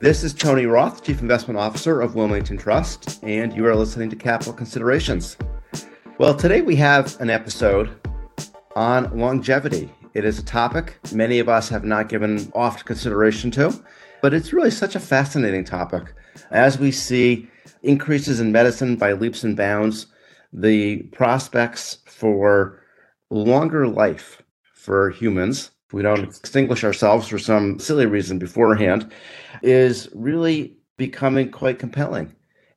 This is Tony Roth, Chief Investment Officer of Wilmington Trust, and you are listening to Capital Considerations. Well, today we have an episode on longevity. It is a topic many of us have not given oft consideration to, but it's really such a fascinating topic. As we see increases in medicine by leaps and bounds, the prospects for longer life for humans we don't extinguish ourselves for some silly reason beforehand, is really becoming quite compelling.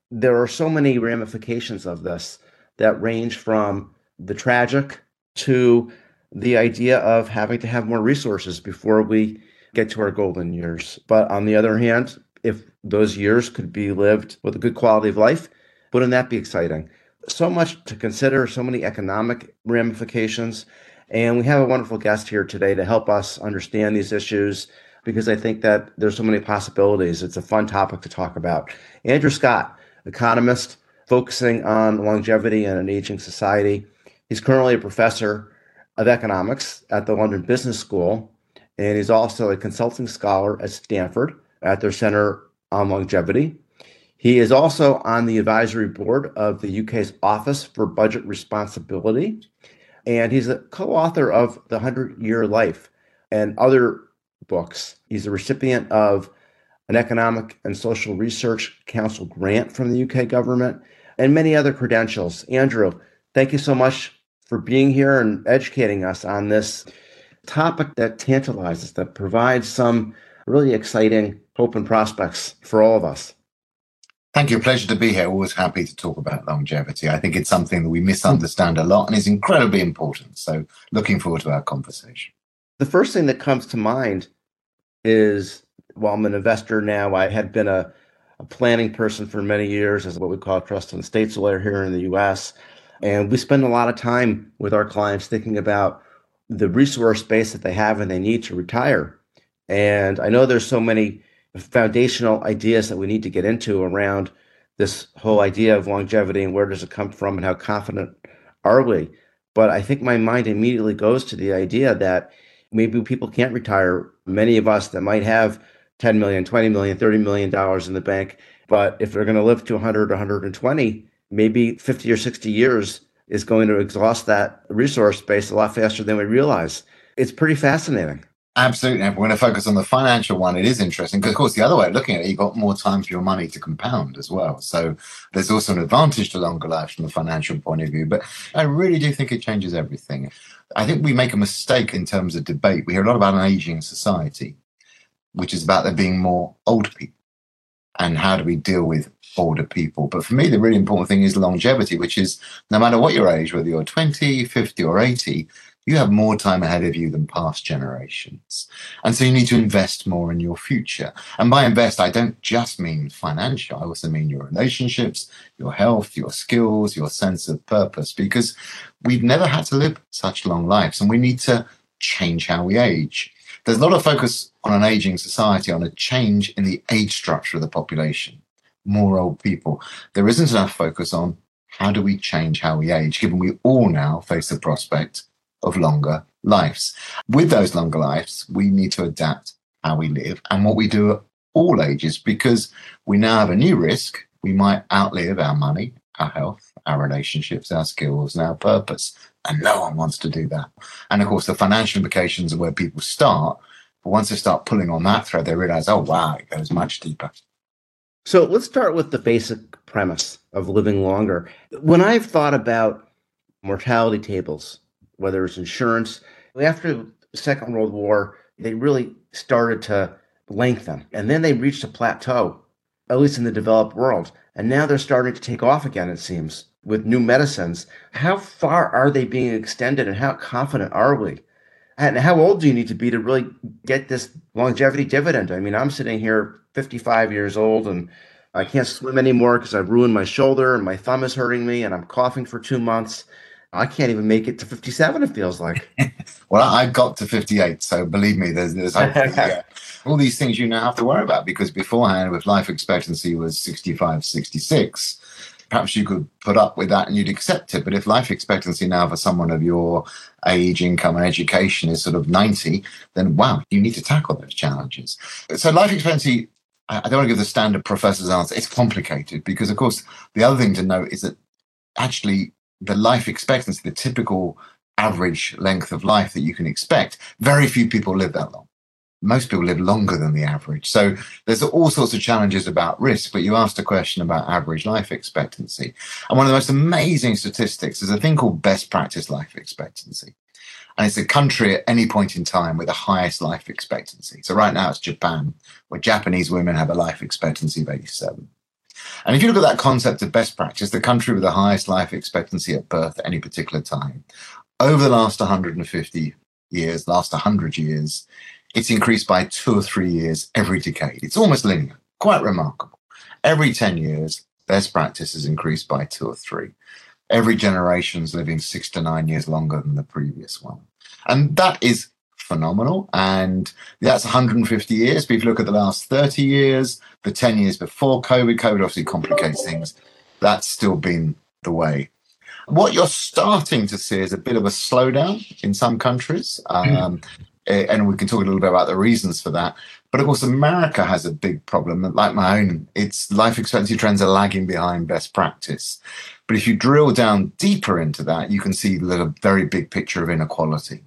There are so many ramifications of this that range from the tragic to the idea of having to have more resources before we get to our golden years. But on the other hand, if those years could be lived with a good quality of life, wouldn't that be exciting? So much to consider, so many economic ramifications. And we have a wonderful guest here today to help us understand these issues because I think that there's so many possibilities. It's a fun topic to talk about. Andrew Scott, economist focusing on longevity and an aging society. He's currently a professor of economics at the London Business School, and he's also a consulting scholar at Stanford at their Center on Longevity. He is also on the advisory board of the UK's Office for Budget Responsibility and he's a co-author of The Hundred Year Life and other books. He's a recipient of an Economic and Social Research Council grant from the UK government and many other credentials. Andrew, thank you so much for being here and educating us on this topic that tantalizes, that provides some really exciting hope and prospects for all of us. Thank you. Pleasure to be here. Always happy to talk about longevity. I think it's something that we misunderstand a lot and is incredibly important. So, looking forward to our conversation. The first thing that comes to mind is well, I'm an investor now. I had been a, a planning person for many years as what we call a trust and estates lawyer here in the US. And we spend a lot of time with our clients thinking about the resource base that they have and they need to retire. And I know there's so many foundational ideas that we need to get into around this whole idea of longevity and where does it come from and how confident are we. But I think my mind immediately goes to the idea that maybe people can't retire. Many of us that might have 10 million, 20 million, 30 million dollars in the bank, but if they're going to live to 100 120, maybe 50 or 60 years is going to exhaust that resource base a lot faster than we realize. It's pretty fascinating. Absolutely. If we're going to focus on the financial one, it is interesting because, of course, the other way of looking at it, you've got more time for your money to compound as well. So there's also an advantage to longer life from the financial point of view. But I really do think it changes everything. I think we make a mistake in terms of debate. We hear a lot about an aging society, which is about there being more old people and how do we deal with older people. But for me, the really important thing is longevity, which is no matter what your age, whether you're 20, 50, or 80, you have more time ahead of you than past generations. And so you need to invest more in your future. And by invest, I don't just mean financial, I also mean your relationships, your health, your skills, your sense of purpose, because we've never had to live such long lives and we need to change how we age. There's a lot of focus on an aging society, on a change in the age structure of the population, more old people. There isn't enough focus on how do we change how we age, given we all now face the prospect of longer lives. With those longer lives, we need to adapt how we live and what we do at all ages because we now have a new risk. We might outlive our money, our health, our relationships, our skills, and our purpose. And no one wants to do that. And of course, the financial implications are where people start. But once they start pulling on that thread, they realize, oh, wow, it goes much deeper. So let's start with the basic premise of living longer. When I've thought about mortality tables whether it's insurance. After the Second World War, they really started to lengthen and then they reached a plateau, at least in the developed world. And now they're starting to take off again, it seems, with new medicines. How far are they being extended and how confident are we? And how old do you need to be to really get this longevity dividend? I mean, I'm sitting here 55 years old and I can't swim anymore because I've ruined my shoulder and my thumb is hurting me and I'm coughing for two months. I can't even make it to 57, it feels like. well, I got to 58, so believe me, there's, there's yeah, all these things you now have to worry about because beforehand, if life expectancy was 65, 66, perhaps you could put up with that and you'd accept it. But if life expectancy now for someone of your age, income, and education is sort of 90, then wow, you need to tackle those challenges. So life expectancy I don't want to give the standard professor's answer. It's complicated because, of course, the other thing to note is that actually the life expectancy, the typical average length of life that you can expect, very few people live that long. Most people live longer than the average. So there's all sorts of challenges about risk, but you asked a question about average life expectancy. And one of the most amazing statistics is a thing called best practice life expectancy. And it's a country at any point in time with the highest life expectancy. So right now it's Japan, where Japanese women have a life expectancy of 87. And if you look at that concept of best practice, the country with the highest life expectancy at birth at any particular time, over the last 150 years, last 100 years, it's increased by two or three years every decade. It's almost linear, quite remarkable. Every 10 years, best practice has increased by two or three. Every generation's living six to nine years longer than the previous one. And that is phenomenal. And that's 150 years. But if you look at the last 30 years, the 10 years before COVID, COVID obviously complicates things. That's still been the way. What you're starting to see is a bit of a slowdown in some countries. Hmm. Um, and we can talk a little bit about the reasons for that. But of course, America has a big problem. Like my own, its life expectancy trends are lagging behind best practice. But if you drill down deeper into that, you can see the very big picture of inequality.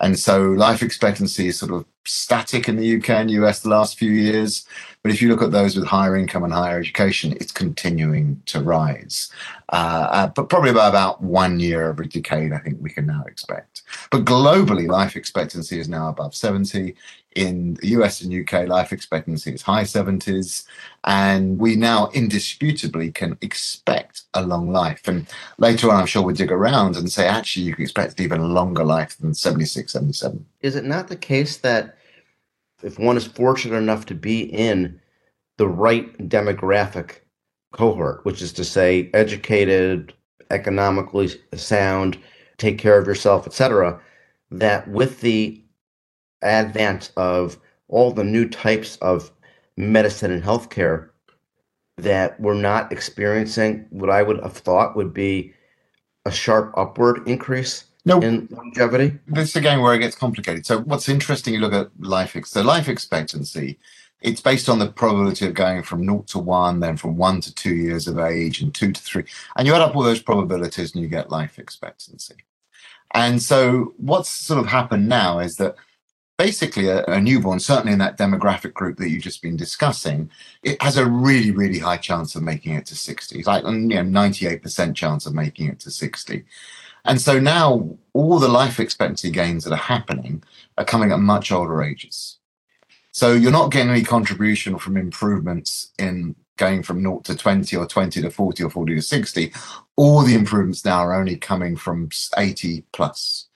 And so life expectancy is sort of static in the UK and US the last few years. But if you look at those with higher income and higher education, it's continuing to rise. Uh, uh, but probably by about one year every decade, I think we can now expect. But globally, life expectancy is now above 70. In the US and UK, life expectancy is high 70s. And we now indisputably can expect a long life. And later on, I'm sure we'll dig around and say, actually, you can expect even longer life than 76, 77. Is it not the case that if one is fortunate enough to be in the right demographic cohort, which is to say, educated, economically sound, take care of yourself, etc., that with the advent of all the new types of medicine and healthcare, that we're not experiencing what I would have thought would be a sharp upward increase no, in longevity. This is again where it gets complicated. So, what's interesting, you look at life, ex- so life expectancy, it's based on the probability of going from naught to one, then from one to two years of age, and two to three. And you add up all those probabilities and you get life expectancy. And so, what's sort of happened now is that basically a, a, newborn, certainly in that demographic group that you've just been discussing, it has a really, really high chance of making it to 60. It's like you know, 98% chance of making it to 60. And so now all the life expectancy gains that are happening are coming at much older ages. So you're not getting any contribution from improvements in going from 0 to 20 or 20 to 40 or 40 to 60. All the improvements now are only coming from 80 plus.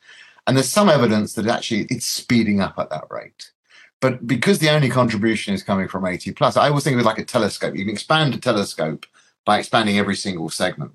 And there's some evidence that actually it's speeding up at that rate. But because the only contribution is coming from 80 plus, I always think of it like a telescope. You can expand a telescope by expanding every single segment.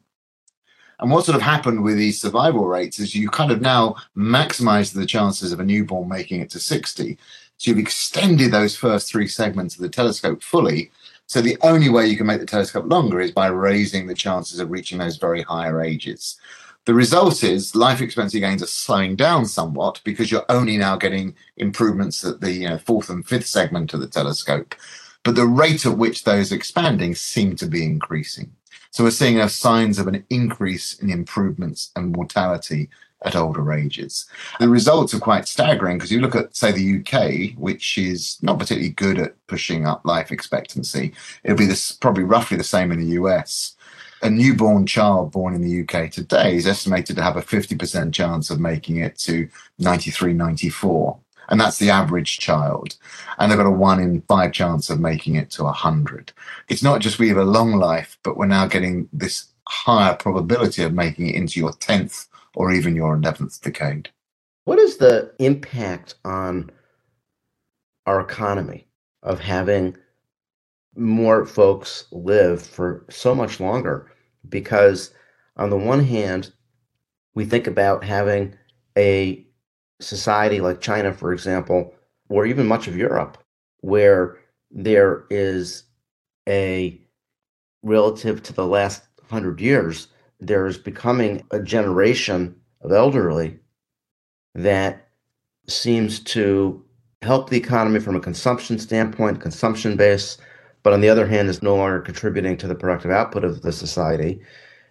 And what sort of happened with these survival rates is you kind of now maximize the chances of a newborn making it to 60. So you've extended those first three segments of the telescope fully. So the only way you can make the telescope longer is by raising the chances of reaching those very higher ages. The result is life expectancy gains are slowing down somewhat because you're only now getting improvements at the you know, fourth and fifth segment of the telescope. But the rate at which those expanding seem to be increasing. So we're seeing signs of an increase in improvements and mortality at older ages. The results are quite staggering because you look at, say, the UK, which is not particularly good at pushing up life expectancy. It'll be this probably roughly the same in the US a newborn child born in the UK today is estimated to have a 50% chance of making it to 93, 94. And that's the average child. And they've got a one in five chance of making it to 100. It's not just we have a long life, but we're now getting this higher probability of making it into your 10th or even your 11th decade. What is the impact on our economy of having more folks live for so much longer? Because on the one hand, we think about having a society like China, for example, or even much of Europe, where there is a relative to the last hundred years, there is becoming a generation of elderly that seems to help the economy from a consumption standpoint, consumption base, but on the other hand, is no longer contributing to the productive output of the society.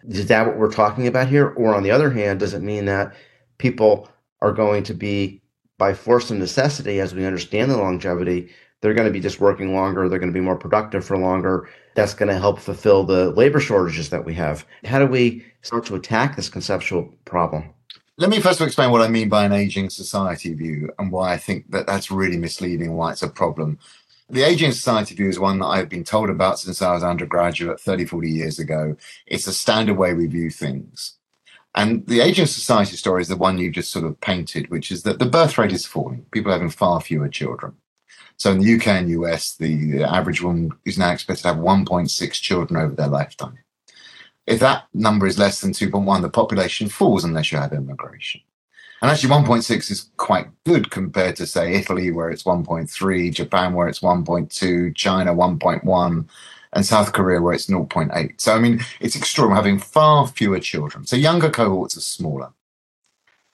Is that what we're talking about here? Or on the other hand, does it mean that people are going to be, by force and necessity, as we understand the longevity, they're going to be just working longer, they're going to be more productive for longer. That's going to help fulfill the labor shortages that we have. How do we start to attack this conceptual problem? Let me first explain what I mean by an aging society view and why I think that that's really misleading, why it's a problem. The aging society view is one that I've been told about since I was undergraduate 30, 40 years ago. It's a standard way we view things. And the aging society story is the one you just sort of painted, which is that the birth rate is falling. People are having far fewer children. So in the UK and US, the, the average woman is now expected to have 1.6 children over their lifetime. If that number is less than 2.1, the population falls unless you have immigration. And actually, 1.6 is quite good compared to, say, Italy, where it's 1.3, Japan, where it's 1.2, China, 1.1, and South Korea, where it's 0.8. So, I mean, it's extraordinary having far fewer children. So, younger cohorts are smaller.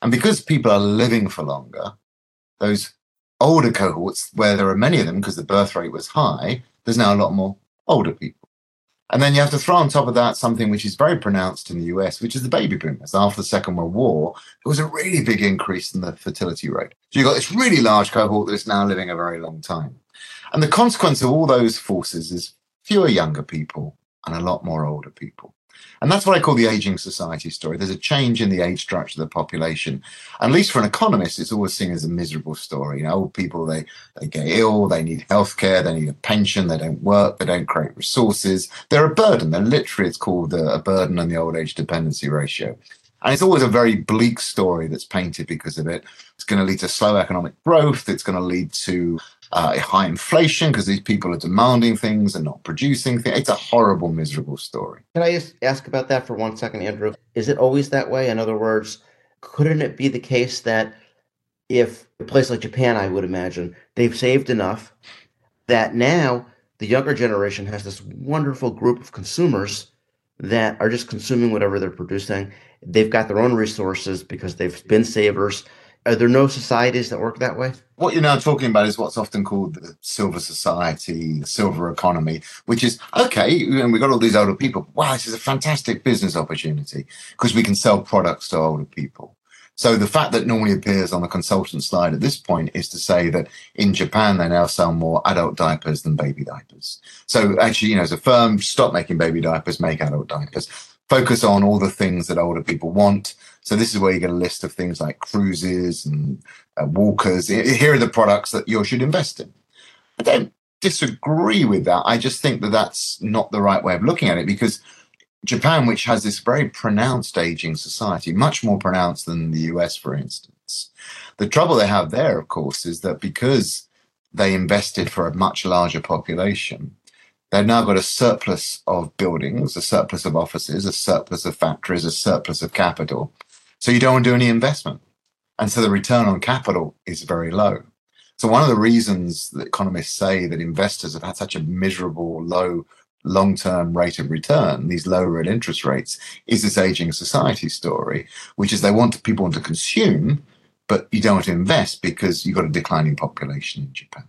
And because people are living for longer, those older cohorts, where there are many of them because the birth rate was high, there's now a lot more older people. And then you have to throw on top of that something which is very pronounced in the US, which is the baby boomers. After the Second World War, there was a really big increase in the fertility rate. So you've got this really large cohort that's now living a very long time. And the consequence of all those forces is fewer younger people and a lot more older people. And that's what I call the aging society story. There's a change in the age structure of the population. At least for an economist, it's always seen as a miserable story. You know, old people, they, they get ill, they need healthcare, they need a pension, they don't work, they don't create resources. They're a burden. They're literally, it's called a, a burden on the old age dependency ratio. And it's always a very bleak story that's painted because of it. It's going to lead to slow economic growth. It's going to lead to uh, high inflation because these people are demanding things and not producing things. It's a horrible, miserable story. Can I just ask about that for one second, Andrew? Is it always that way? In other words, couldn't it be the case that if a place like Japan, I would imagine, they've saved enough that now the younger generation has this wonderful group of consumers that are just consuming whatever they're producing. They've got their own resources because they've been savers are there no societies that work that way? What you're now talking about is what's often called the silver society, the silver economy, which is okay. And we've got all these older people. Wow, this is a fantastic business opportunity because we can sell products to older people. So the fact that normally appears on the consultant slide at this point is to say that in Japan they now sell more adult diapers than baby diapers. So actually, you know, as a firm, stop making baby diapers, make adult diapers focus on all the things that older people want. So this is where you get a list of things like cruises and uh, walkers. Here are the products that you should invest in. I don't disagree with that. I just think that that's not the right way of looking at it because Japan, which has this very pronounced aging society, much more pronounced than the US, for instance. The trouble they have there, of course, is that because they invested for a much larger population, They've now got a surplus of buildings, a surplus of offices, a surplus of factories, a surplus of capital. So you don't want to do any investment. And so the return on capital is very low. So one of the reasons that economists say that investors have had such a miserable low long-term rate of return, these low real interest rates, is this aging society story, which is they want people want to consume, but you don't want to invest because you've got a declining population in Japan.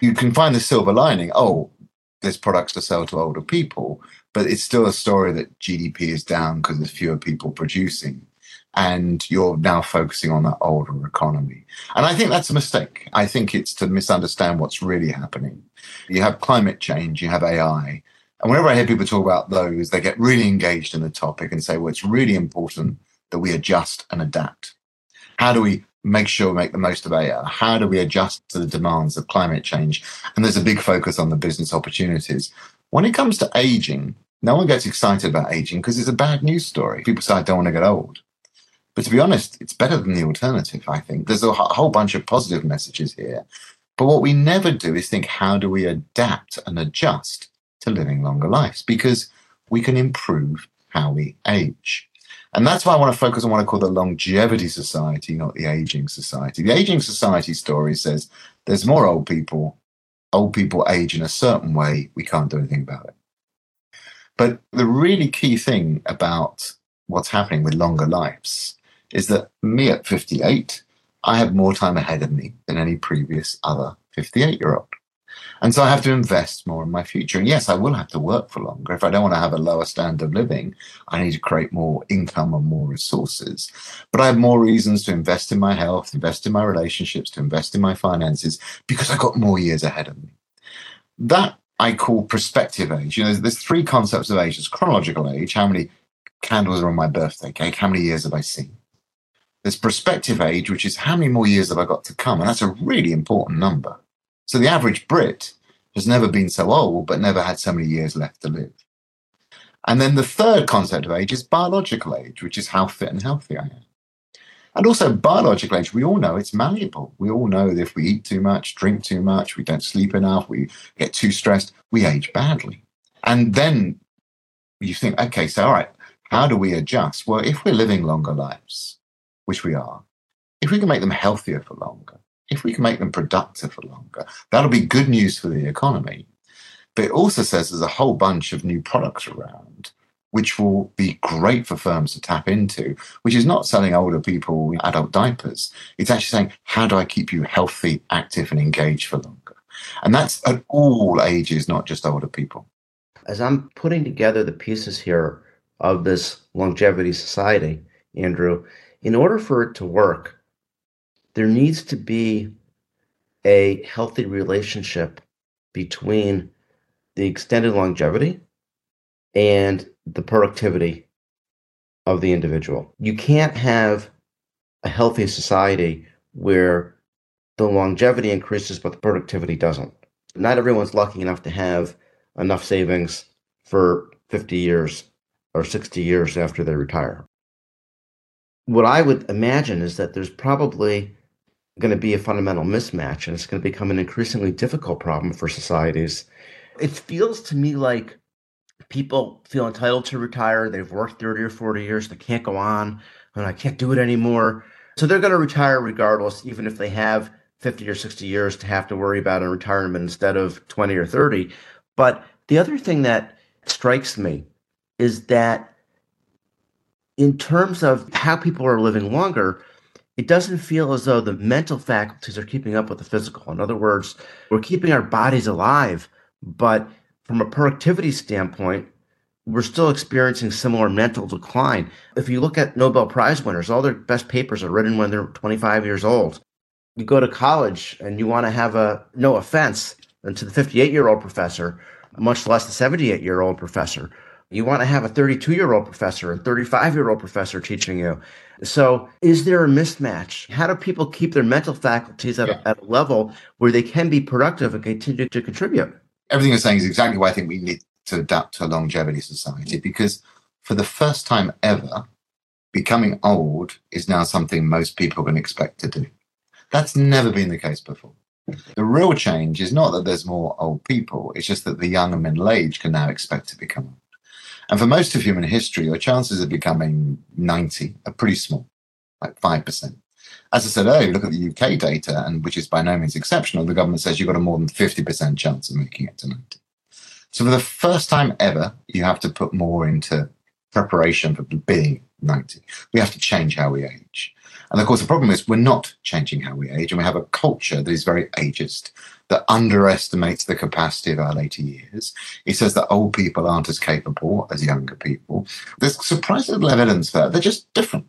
You can find the silver lining. Oh, there's products to sell to older people, but it's still a story that GDP is down because there's fewer people producing. And you're now focusing on that older economy. And I think that's a mistake. I think it's to misunderstand what's really happening. You have climate change, you have AI. And whenever I hear people talk about those, they get really engaged in the topic and say, well, it's really important that we adjust and adapt. How do we make sure we make the most of AI? How do we adjust to the demands of climate change? And there's a big focus on the business opportunities. When it comes to aging, no one gets excited about aging because it's a bad news story. People say, I don't want to get old. But to be honest, it's better than the alternative, I think. There's a whole bunch of positive messages here. But what we never do is think, how do we adapt and adjust to living longer lives? Because we can improve how we age. And that's why I want to focus on what I call the longevity society, not the aging society. The aging society story says there's more old people, old people age in a certain way, we can't do anything about it. But the really key thing about what's happening with longer lives is that me at 58, I have more time ahead of me than any previous other 58 year old. And so I have to invest more in my future. And yes, I will have to work for longer. If I don't want to have a lower standard of living, I need to create more income and more resources. But I have more reasons to invest in my health, invest in my relationships, to invest in my finances because I've got more years ahead of me. That I call prospective age. You know, there's, there's three concepts of age. There's chronological age, how many candles are on my birthday cake, how many years have I seen? There's prospective age, which is how many more years have I got to come? And that's a really important number. So the average Brit has never been so old, but never had so many years left to live. And then the third concept of age is biological age, which is how fit and healthy I am. And also biological age, we all know it's malleable. We all know that if we eat too much, drink too much, we don't sleep enough, we get too stressed, we age badly. And then you think, okay, so all right, how do we adjust? Well, if we're living longer lives, which we are, if we can make them healthier for longer, if we can make them productive for longer, that'll be good news for the economy. But it also says there's a whole bunch of new products around which will be great for firms to tap into, which is not selling older people adult diapers. It's actually saying, how do I keep you healthy, active, and engaged for longer? And that's at all ages, not just older people. As I'm putting together the pieces here of this longevity society, Andrew, in order for it to work, there needs to be a healthy relationship between the extended longevity and the productivity of the individual. You can't have a healthy society where the longevity increases but the productivity doesn't. Not everyone's lucky enough to have enough savings for 50 years or 60 years after they retire. What I would imagine is that there's probably going to be a fundamental mismatch and it's going to become an increasingly difficult problem for societies. It feels to me like people feel entitled to retire. They've worked 30 or 40 years. They can't go on and I can't do it anymore. So they're going to retire regardless, even if they have 50 or 60 years to have to worry about in retirement instead of 20 or 30. But the other thing that strikes me is that in terms of how people are living longer, it doesn't feel as though the mental faculties are keeping up with the physical. In other words, we're keeping our bodies alive, but from a productivity standpoint, we're still experiencing similar mental decline. If you look at Nobel Prize winners, all their best papers are written when they're 25 years old. You go to college and you want to have a, no offense and to the 58 year old professor, much less the 78 year old professor. You want to have a 32 year old professor and 35 year old professor teaching you. So, is there a mismatch? How do people keep their mental faculties at, yeah. a, at a level where they can be productive and continue to contribute? Everything you're saying is exactly why I think we need to adapt to a longevity society because for the first time ever, becoming old is now something most people can expect to do. That's never been the case before. The real change is not that there's more old people, it's just that the young and middle age can now expect to become old. And for most of human history, your chances of becoming 90 are pretty small, like 5%. As I said earlier, look at the UK data, and which is by no means exceptional. The government says you've got a more than 50% chance of making it to 90. So for the first time ever, you have to put more into preparation for being 90. We have to change how we age. And of course, the problem is we're not changing how we age, and we have a culture that is very ageist that underestimates the capacity of our later years. It says that old people aren't as capable as younger people. There's surprising little evidence for there. They're just different.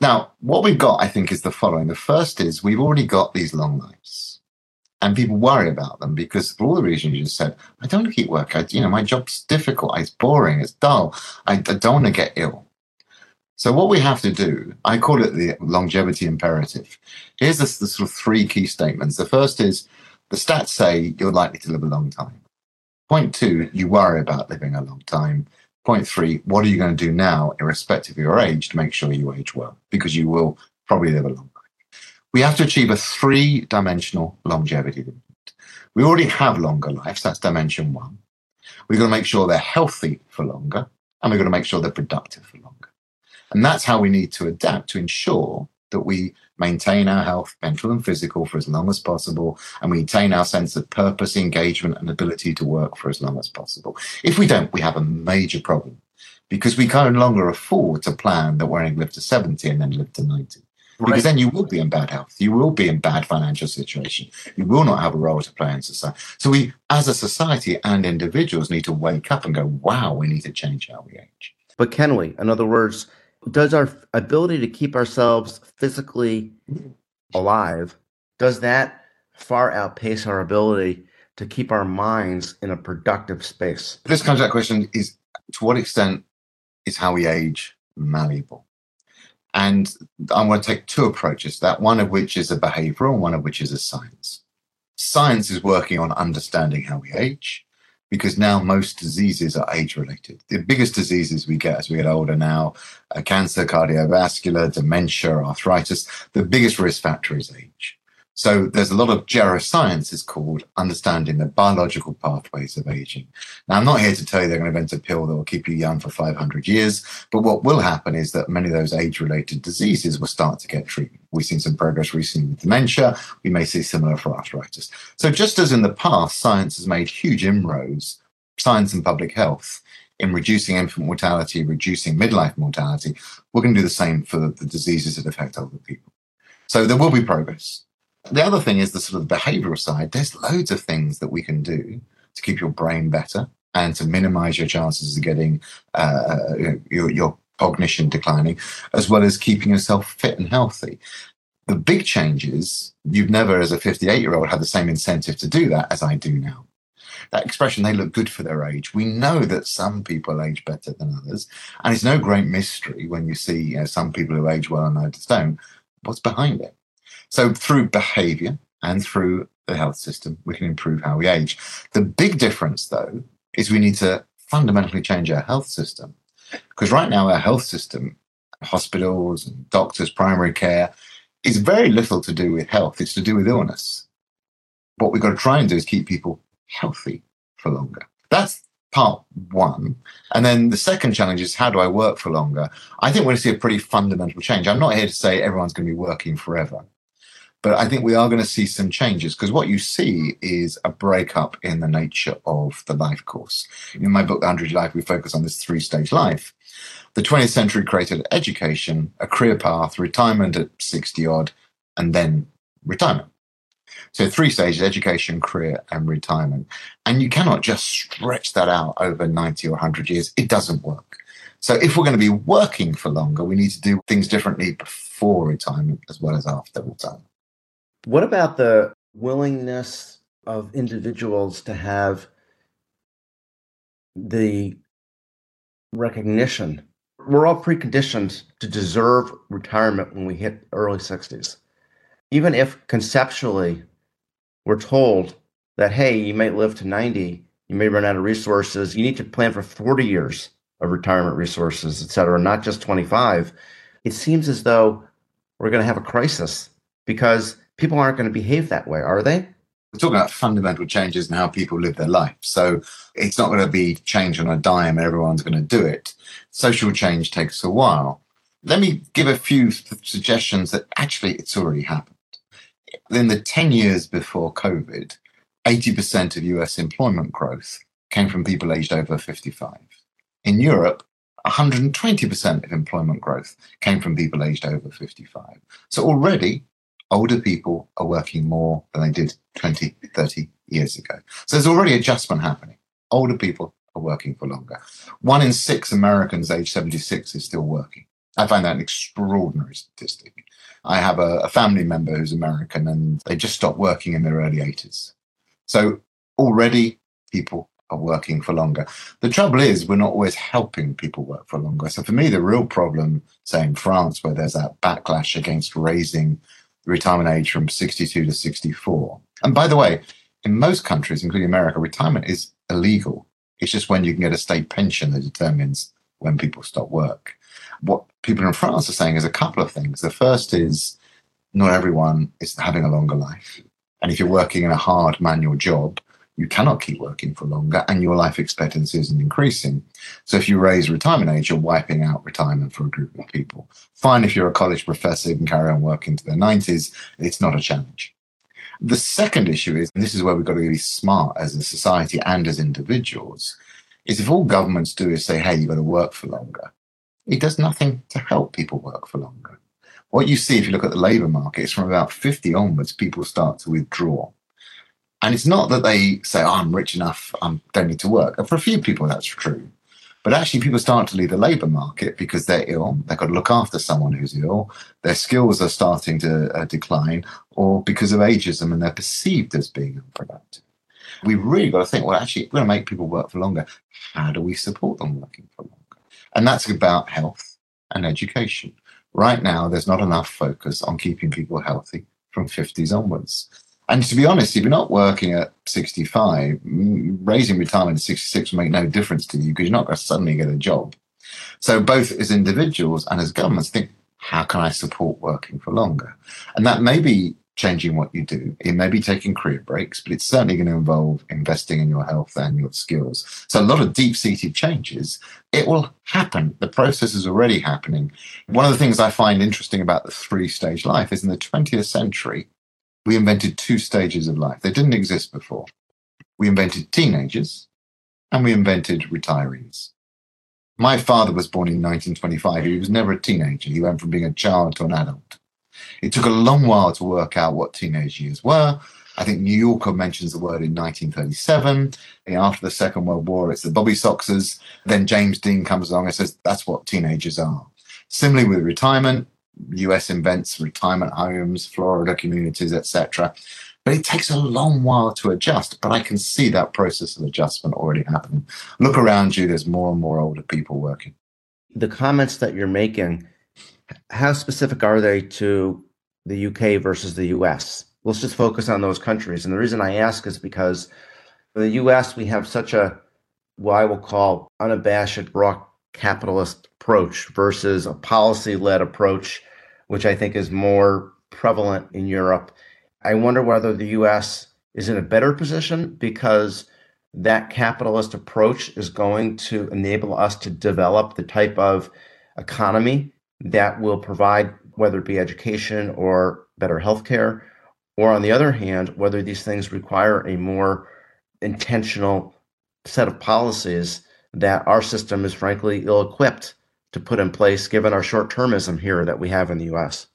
Now, what we've got, I think, is the following. The first is we've already got these long lives. And people worry about them because for all the reasons you just said, I don't want to keep work. I, you know, my job's difficult. It's boring. It's dull. I, I don't want to get ill. So what we have to do, I call it the longevity imperative. Here's the, the sort of three key statements. The first is the stats say you're likely to live a long time. Point two, you worry about living a long time. Point three, what are you going to do now, irrespective of your age, to make sure you age well? Because you will probably live a long time. We have to achieve a three dimensional longevity. We already have longer lives, that's dimension one. We've got to make sure they're healthy for longer, and we've got to make sure they're productive for longer. And that's how we need to adapt to ensure that we maintain our health, mental and physical, for as long as possible, and maintain our sense of purpose, engagement, and ability to work for as long as possible. If we don't, we have a major problem because we can no longer afford to plan that we're going to live to 70 and then live to 90. Right. Because then you will be in bad health. You will be in bad financial situation. You will not have a role to play in society. So we, as a society and individuals, need to wake up and go, wow, we need to change how we age. But can we? In other words, does our ability to keep ourselves physically alive, does that far outpace our ability to keep our minds in a productive space? This comes to that question is to what extent is how we age malleable? And I want to take two approaches that one of which is a behavioral one of which is a science. Science is working on understanding how we age because now most diseases are age related. The biggest diseases we get as we get older now are cancer, cardiovascular, dementia, arthritis. The biggest risk factor is age. So there's a lot of geroscience is called understanding the biological pathways of aging. Now, I'm not here to tell you they're going to invent a pill that will keep you young for 500 years, but what will happen is that many of those age-related diseases will start to get treatment. We've seen some progress recently with dementia. We may see similar for arthritis. So just as in the past, science has made huge inroads, science and public health, in reducing infant mortality, reducing midlife mortality, we're going to do the same for the diseases that affect older people. So there will be progress. The other thing is the sort of behavioral side. There's loads of things that we can do to keep your brain better and to minimize your chances of getting uh, your, your cognition declining, as well as keeping yourself fit and healthy. The big change is you've never, as a 58 year old, had the same incentive to do that as I do now. That expression, they look good for their age. We know that some people age better than others. And it's no great mystery when you see you know, some people who age well and others don't. What's behind it? So through behavior and through the health system, we can improve how we age. The big difference, though, is we need to fundamentally change our health system. Because right now, our health system, hospitals and doctors, primary care, is very little to do with health. It's to do with illness. What we've got to try and do is keep people healthy for longer. That's part one. And then the second challenge is how do I work for longer? I think we're going to see a pretty fundamental change. I'm not here to say everyone's going to be working forever. But I think we are going to see some changes because what you see is a breakup in the nature of the life course. In my book, The 100 Life, we focus on this three stage life. The 20th century created education, a career path, retirement at 60 odd, and then retirement. So, three stages education, career, and retirement. And you cannot just stretch that out over 90 or 100 years. It doesn't work. So, if we're going to be working for longer, we need to do things differently before retirement as well as after retirement. What about the willingness of individuals to have the recognition? We're all preconditioned to deserve retirement when we hit early 60s. Even if conceptually we're told that, hey, you might live to 90, you may run out of resources, you need to plan for 40 years of retirement resources, et cetera, not just 25. It seems as though we're going to have a crisis because people aren't going to behave that way, are they? We're talking about fundamental changes in how people live their life. So it's not going to be change on a dime, everyone's going to do it. Social change takes a while. Let me give a few suggestions that actually it's already happened. In the 10 years before COVID, 80% of US employment growth came from people aged over 55. In Europe, 120% of employment growth came from people aged over 55. So already older people are working more than they did 20, 30 years ago. So there's already adjustment happening. Older people are working for longer. One in six Americans age 76 is still working. I find that an extraordinary statistic. I have a, a family member who's American and they just stopped working in their early 80s. So already people are working for longer. The trouble is, we're not always helping people work for longer. So for me, the real problem, say in France, where there's that backlash against raising retirement age from 62 to 64. And by the way, in most countries, including America, retirement is illegal. It's just when you can get a state pension that determines when people stop work. What people in France are saying is a couple of things. The first is not everyone is having a longer life. And if you're working in a hard manual job, you cannot keep working for longer and your life expectancy isn't increasing. So if you raise retirement age, you're wiping out retirement for a group of people. Fine if you're a college professor, you can carry on working to their 90s. It's not a challenge. The second issue is, and this is where we've got to be smart as a society and as individuals, is if all governments do is say, hey, you've got to work for longer, it does nothing to help people work for longer. What you see if you look at the labour market is from about 50 onwards, people start to withdraw. And it's not that they say, oh, I'm rich enough, I don't need to work. For a few people, that's true. But actually, people start to leave the labour market because they're ill. They've got to look after someone who's ill. Their skills are starting to uh, decline, or because of ageism and they're perceived as being unproductive. We've really got to think well, actually, we're going to make people work for longer. How do we support them working for longer? And that's about health and education. Right now, there's not enough focus on keeping people healthy from 50s onwards. And to be honest, if you're not working at 65, raising retirement at 66 will make no difference to you because you're not going to suddenly get a job. So both as individuals and as governments think, how can I support working for longer? And that may be changing what you do. It may be taking career breaks, but it's certainly going to involve investing in your health and your skills. So a lot of deep seated changes, it will happen. The process is already happening. One of the things I find interesting about the three stage life is in the 20th century, we invented two stages of life. They didn't exist before. We invented teenagers and we invented retirees. My father was born in 1925. He was never a teenager. He went from being a child to an adult. It took a long while to work out what teenage years were. I think New Yorker mentions the word in 1937. After the Second World War, it's the Bobby Soxers. Then James Dean comes along and says that's what teenagers are. Similarly with retirement, US invents retirement homes, Florida communities, etc. But it takes a long while to adjust. But I can see that process of adjustment already happening. Look around you, there's more and more older people working. The comments that you're making how specific are they to the UK versus the US? Let's just focus on those countries. And the reason I ask is because in the US, we have such a, what I will call unabashed, raw capitalist approach versus a policy led approach, which I think is more prevalent in Europe. I wonder whether the US is in a better position because that capitalist approach is going to enable us to develop the type of economy that will provide, whether it be education or better healthcare, or on the other hand, whether these things require a more intentional set of policies that our system is frankly ill equipped to put in place given our short termism here that we have in the US.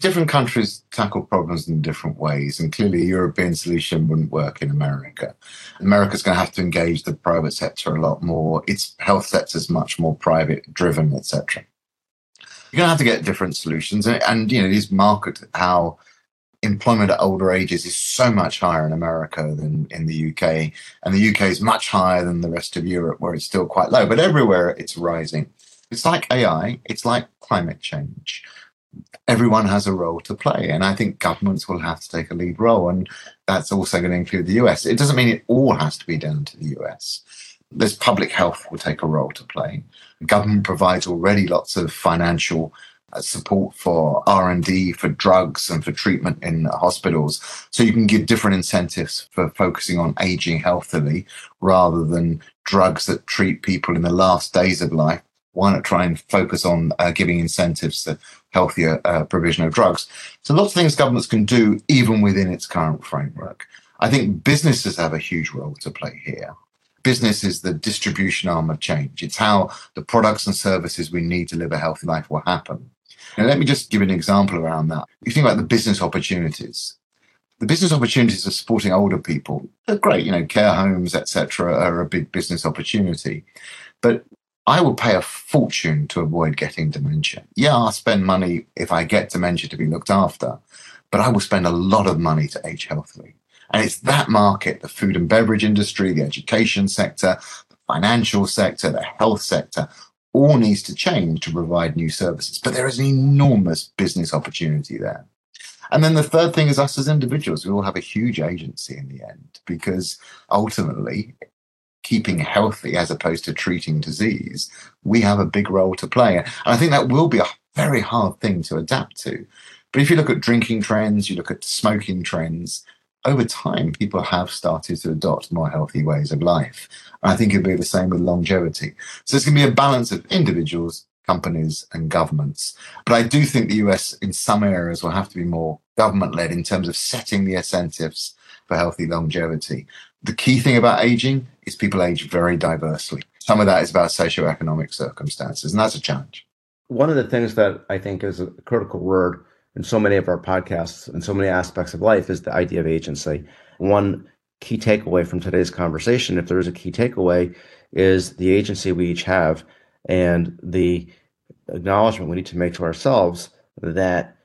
Different countries tackle problems in different ways, and clearly a European solution wouldn't work in America. America's going to have to engage the private sector a lot more. Its health sector is much more private driven, etc you're going to have to get different solutions. And, and you know, these market how employment at older ages is so much higher in America than in the UK. And the UK is much higher than the rest of Europe, where it's still quite low. But everywhere it's rising. It's like AI, it's like climate change. Everyone has a role to play. And I think governments will have to take a lead role. And that's also going to include the US. It doesn't mean it all has to be down to the US. There's public health will take a role to play. Government provides already lots of financial support for R&D for drugs and for treatment in hospitals. So you can give different incentives for focusing on aging healthily rather than drugs that treat people in the last days of life. Why not try and focus on uh, giving incentives to healthier uh, provision of drugs? So lots of things governments can do even within its current framework. I think businesses have a huge role to play here. Business is the distribution arm of change. It's how the products and services we need to live a healthy life will happen. Now, let me just give an example around that. If you think about the business opportunities, the business opportunities of supporting older people are great. You know, care homes, etc., are a big business opportunity. But I will pay a fortune to avoid getting dementia. Yeah, I'll spend money if I get dementia to be looked after, but I will spend a lot of money to age healthily. And it's that market, the food and beverage industry, the education sector, the financial sector, the health sector, all needs to change to provide new services. But there is an enormous business opportunity there. And then the third thing is us as individuals. We all have a huge agency in the end because ultimately, keeping healthy as opposed to treating disease, we have a big role to play. And I think that will be a very hard thing to adapt to. But if you look at drinking trends, you look at smoking trends, over time, people have started to adopt more healthy ways of life. And I think it'll be the same with longevity. So it's going to be a balance of individuals, companies, and governments. But I do think the US, in some areas, will have to be more government led in terms of setting the incentives for healthy longevity. The key thing about aging is people age very diversely. Some of that is about socioeconomic circumstances, and that's a challenge. one of the things that I think is a critical word in so many of our podcasts and so many aspects of life is the idea of agency. One key takeaway from today's conversation, if there is a key takeaway, is the agency we each have and the acknowledgement we need to make to ourselves that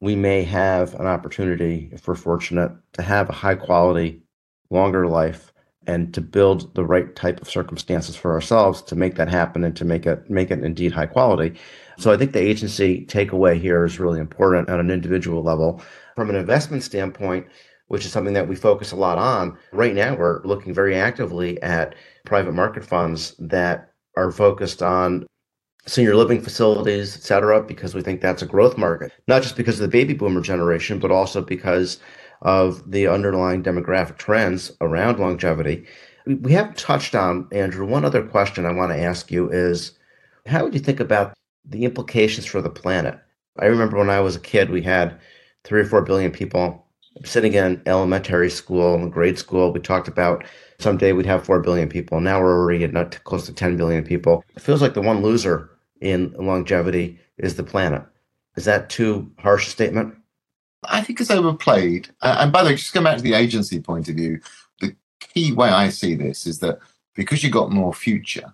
we may have an opportunity, if we're fortunate, to have a high quality, longer life and to build the right type of circumstances for ourselves to make that happen and to make it make it indeed high quality. So I think the agency takeaway here is really important on an individual level. From an investment standpoint, which is something that we focus a lot on, right now we're looking very actively at private market funds that are focused on senior living facilities, et cetera, because we think that's a growth market, not just because of the baby boomer generation, but also because of the underlying demographic trends around longevity. We haven't touched on, Andrew, one other question I want to ask you is how would you think about the implications for the planet? I remember when I was a kid, we had three or four billion people sitting in elementary school and grade school. We talked about someday we'd have 4 billion people. Now we're already at not close to 10 billion people. It feels like the one loser in longevity is the planet. Is that too harsh a statement? I think it's overplayed. Uh, and by the way, just going back to the agency point of view, the key way I see this is that because you got more future,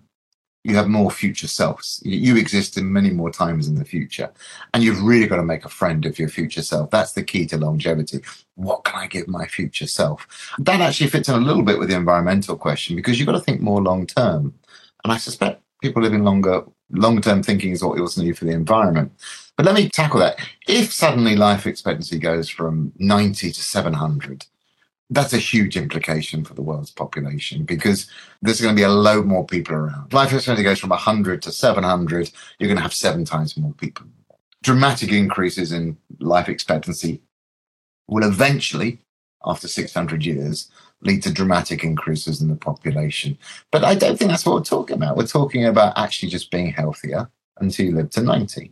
you have more future selves. You exist in many more times in the future. And you've really got to make a friend of your future self. That's the key to longevity. What can I give my future self? That actually fits in a little bit with the environmental question because you've got to think more long term. And I suspect people living longer, long term thinking is what we also need for the environment. But let me tackle that. If suddenly life expectancy goes from 90 to 700, that's a huge implication for the world's population because there's going to be a load more people around. Life expectancy goes from 100 to 700, you're going to have seven times more people. Dramatic increases in life expectancy will eventually, after 600 years, lead to dramatic increases in the population. But I don't think that's what we're talking about. We're talking about actually just being healthier until you live to 90.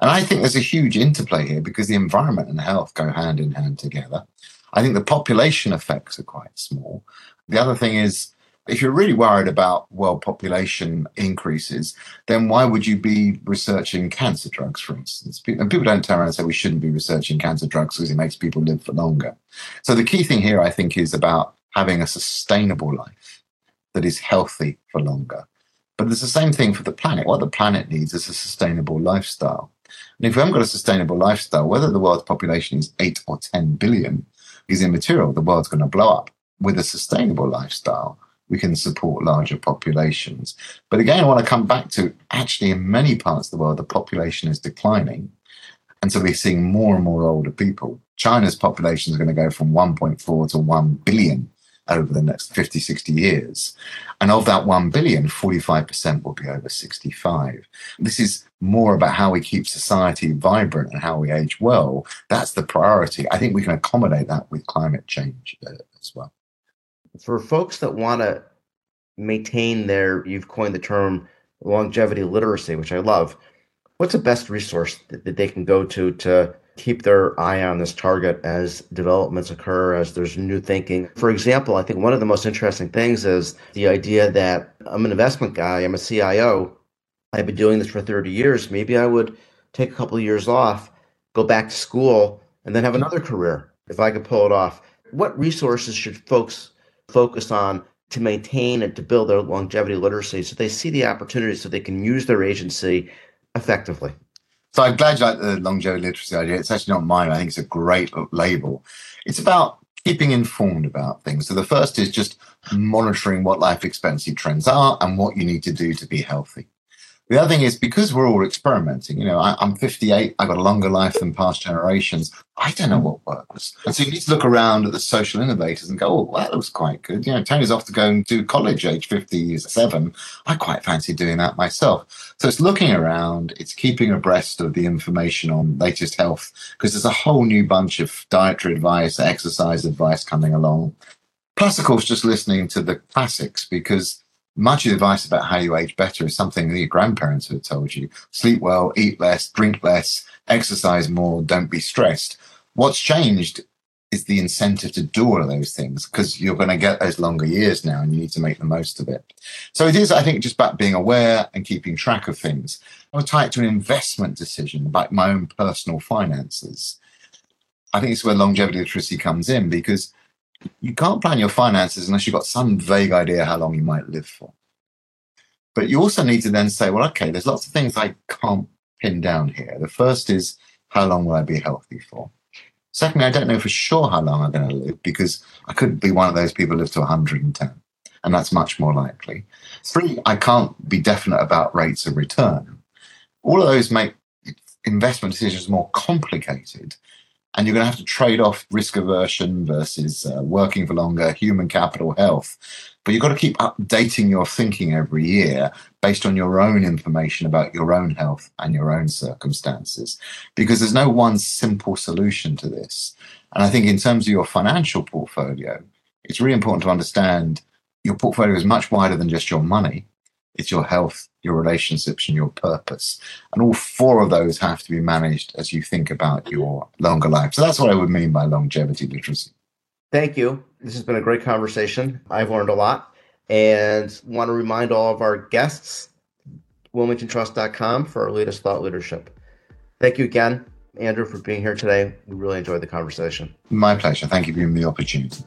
And I think there's a huge interplay here because the environment and health go hand in hand together. I think the population effects are quite small. The other thing is, if you're really worried about world population increases, then why would you be researching cancer drugs, for instance? And people don't turn around and say we shouldn't be researching cancer drugs because it makes people live for longer. So the key thing here, I think, is about having a sustainable life that is healthy for longer. But it's the same thing for the planet. What the planet needs is a sustainable lifestyle. And if we haven't got a sustainable lifestyle, whether the world's population is 8 or 10 billion, is immaterial. The world's going to blow up. With a sustainable lifestyle, we can support larger populations. But again, I want to come back to actually, in many parts of the world, the population is declining. And so we're seeing more and more older people. China's population is going to go from 1.4 to 1 billion over the next 50, 60 years. And of that 1 billion, 45% will be over 65. This is more about how we keep society vibrant and how we age well. That's the priority. I think we can accommodate that with climate change uh, as well. For folks that want to maintain their, you've coined the term longevity literacy, which I love. What's the best resource that, that they can go to to keep their eye on this target as developments occur, as there's new thinking. For example, I think one of the most interesting things is the idea that I'm an investment guy, I'm a CIO, I've been doing this for 30 years. Maybe I would take a couple of years off, go back to school, and then have another career if I could pull it off. What resources should folks focus on to maintain and to build their longevity literacy so they see the opportunities so they can use their agency effectively? So I'm glad you like the longevity literacy idea. It's actually not mine. I think it's a great label. It's about keeping informed about things. So the first is just monitoring what life expectancy trends are and what you need to do to be healthy. The other thing is because we're all experimenting, you know, I, am 58, I've got a longer life than past generations. I don't know what works. And so you need to look around at the social innovators and go, oh, well, that looks quite good. You know, Tony's off to go and do college age 57. I quite fancy doing that myself. So it's looking around, it's keeping abreast of the information on latest health, because there's a whole new bunch of dietary advice, exercise advice coming along. Plus, of course, just listening to the classics because much of the advice about how you age better is something that your grandparents have told you. Sleep well, eat less, drink less, exercise more, don't be stressed. What's changed is the incentive to do all of those things because you're going to get those longer years now and you need to make the most of it. So it is, I think, just about being aware and keeping track of things. I would tie it to an investment decision about my own personal finances. I think it's where longevity literacy comes in because you can't plan your finances unless you've got some vague idea how long you might live for. But you also need to then say, well, okay, there's lots of things I can't pin down here. The first is how long will I be healthy for? Secondly, I don't know for sure how long I'm going to live because I could be one of those people who live to 110, and that's much more likely. Three, I can't be definite about rates of return. All of those make investment decisions more complicated, and you're going to have to trade off risk aversion versus uh, working for longer, human capital health. But you've got to keep updating your thinking every year based on your own information about your own health and your own circumstances, because there's no one simple solution to this. And I think in terms of your financial portfolio, it's really important to understand your portfolio is much wider than just your money. It's your health, your relationships, and your purpose. And all four of those have to be managed as you think about your longer life. So that's what I would mean by longevity literacy. Thank you. This has been a great conversation. I've learned a lot and want to remind all of our guests wilmingtontrust.com for our latest thought leadership. Thank you again, Andrew, for being here today. We really enjoyed the conversation. My pleasure. Thank you for giving me the opportunity.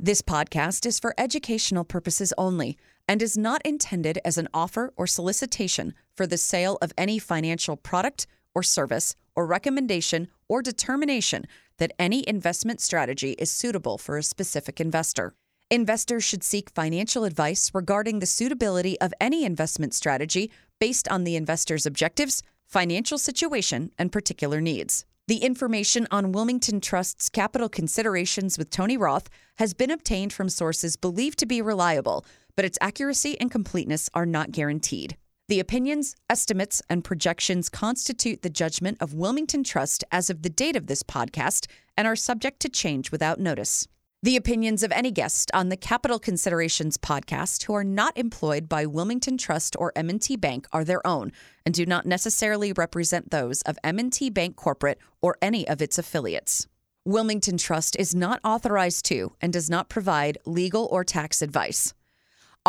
This podcast is for educational purposes only and is not intended as an offer or solicitation for the sale of any financial product or service or recommendation or determination that any investment strategy is suitable for a specific investor. Investors should seek financial advice regarding the suitability of any investment strategy based on the investor's objectives, financial situation, and particular needs. The information on Wilmington Trust's capital considerations with Tony Roth has been obtained from sources believed to be reliable, but its accuracy and completeness are not guaranteed. The opinions, estimates, and projections constitute the judgment of Wilmington Trust as of the date of this podcast and are subject to change without notice. The opinions of any guest on the Capital Considerations podcast who are not employed by Wilmington Trust or M&T Bank are their own and do not necessarily represent those of M&T Bank Corporate or any of its affiliates. Wilmington Trust is not authorized to and does not provide legal or tax advice.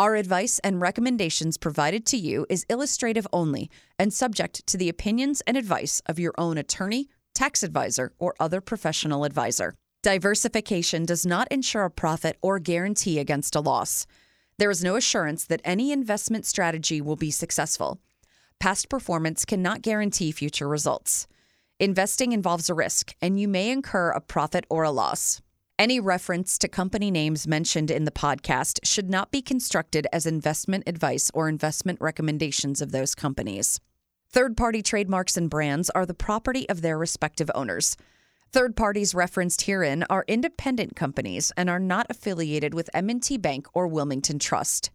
Our advice and recommendations provided to you is illustrative only and subject to the opinions and advice of your own attorney, tax advisor, or other professional advisor. Diversification does not ensure a profit or guarantee against a loss. There is no assurance that any investment strategy will be successful. Past performance cannot guarantee future results. Investing involves a risk, and you may incur a profit or a loss. Any reference to company names mentioned in the podcast should not be constructed as investment advice or investment recommendations of those companies. Third party trademarks and brands are the property of their respective owners. Third parties referenced herein are independent companies and are not affiliated with M&T Bank or Wilmington Trust.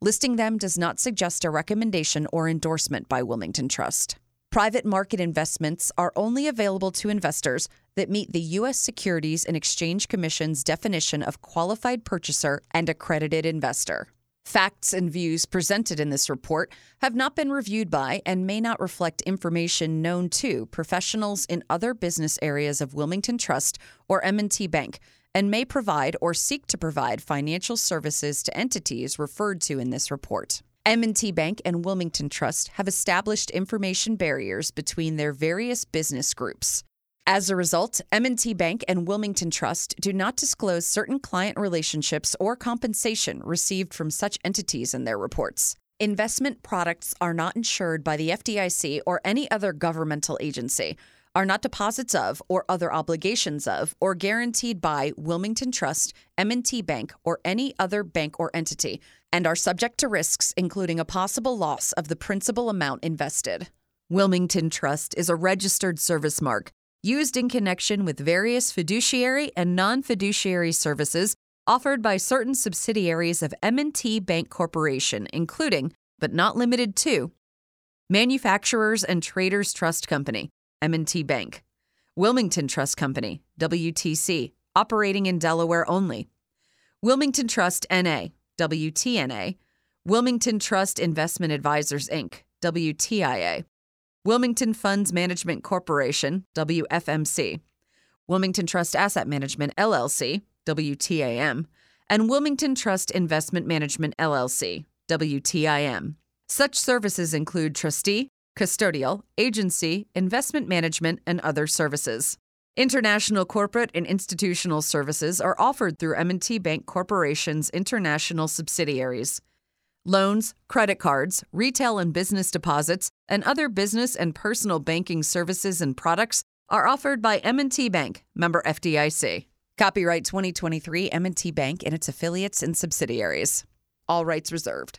Listing them does not suggest a recommendation or endorsement by Wilmington Trust. Private market investments are only available to investors that meet the U.S. Securities and Exchange Commission's definition of qualified purchaser and accredited investor. Facts and views presented in this report have not been reviewed by and may not reflect information known to professionals in other business areas of Wilmington Trust or M&T Bank and may provide or seek to provide financial services to entities referred to in this report. M&T Bank and Wilmington Trust have established information barriers between their various business groups. As a result, M&T Bank and Wilmington Trust do not disclose certain client relationships or compensation received from such entities in their reports. Investment products are not insured by the FDIC or any other governmental agency, are not deposits of or other obligations of or guaranteed by Wilmington Trust, M&T Bank or any other bank or entity, and are subject to risks including a possible loss of the principal amount invested. Wilmington Trust is a registered service mark used in connection with various fiduciary and non-fiduciary services offered by certain subsidiaries of M&T Bank Corporation, including, but not limited to, Manufacturers and Traders Trust Company, M&T Bank, Wilmington Trust Company, WTC, operating in Delaware only, Wilmington Trust NA, WTNA, Wilmington Trust Investment Advisors Inc., WTIA, Wilmington Funds Management Corporation, WFMC, Wilmington Trust Asset Management, LLC, WTAM, and Wilmington Trust Investment Management, LLC, WTIM. Such services include trustee, custodial, agency, investment management, and other services. International corporate and institutional services are offered through M&T Bank Corporation's international subsidiaries. Loans, credit cards, retail and business deposits, and other business and personal banking services and products are offered by M&T Bank, member FDIC. Copyright 2023 M&T Bank and its affiliates and subsidiaries. All rights reserved.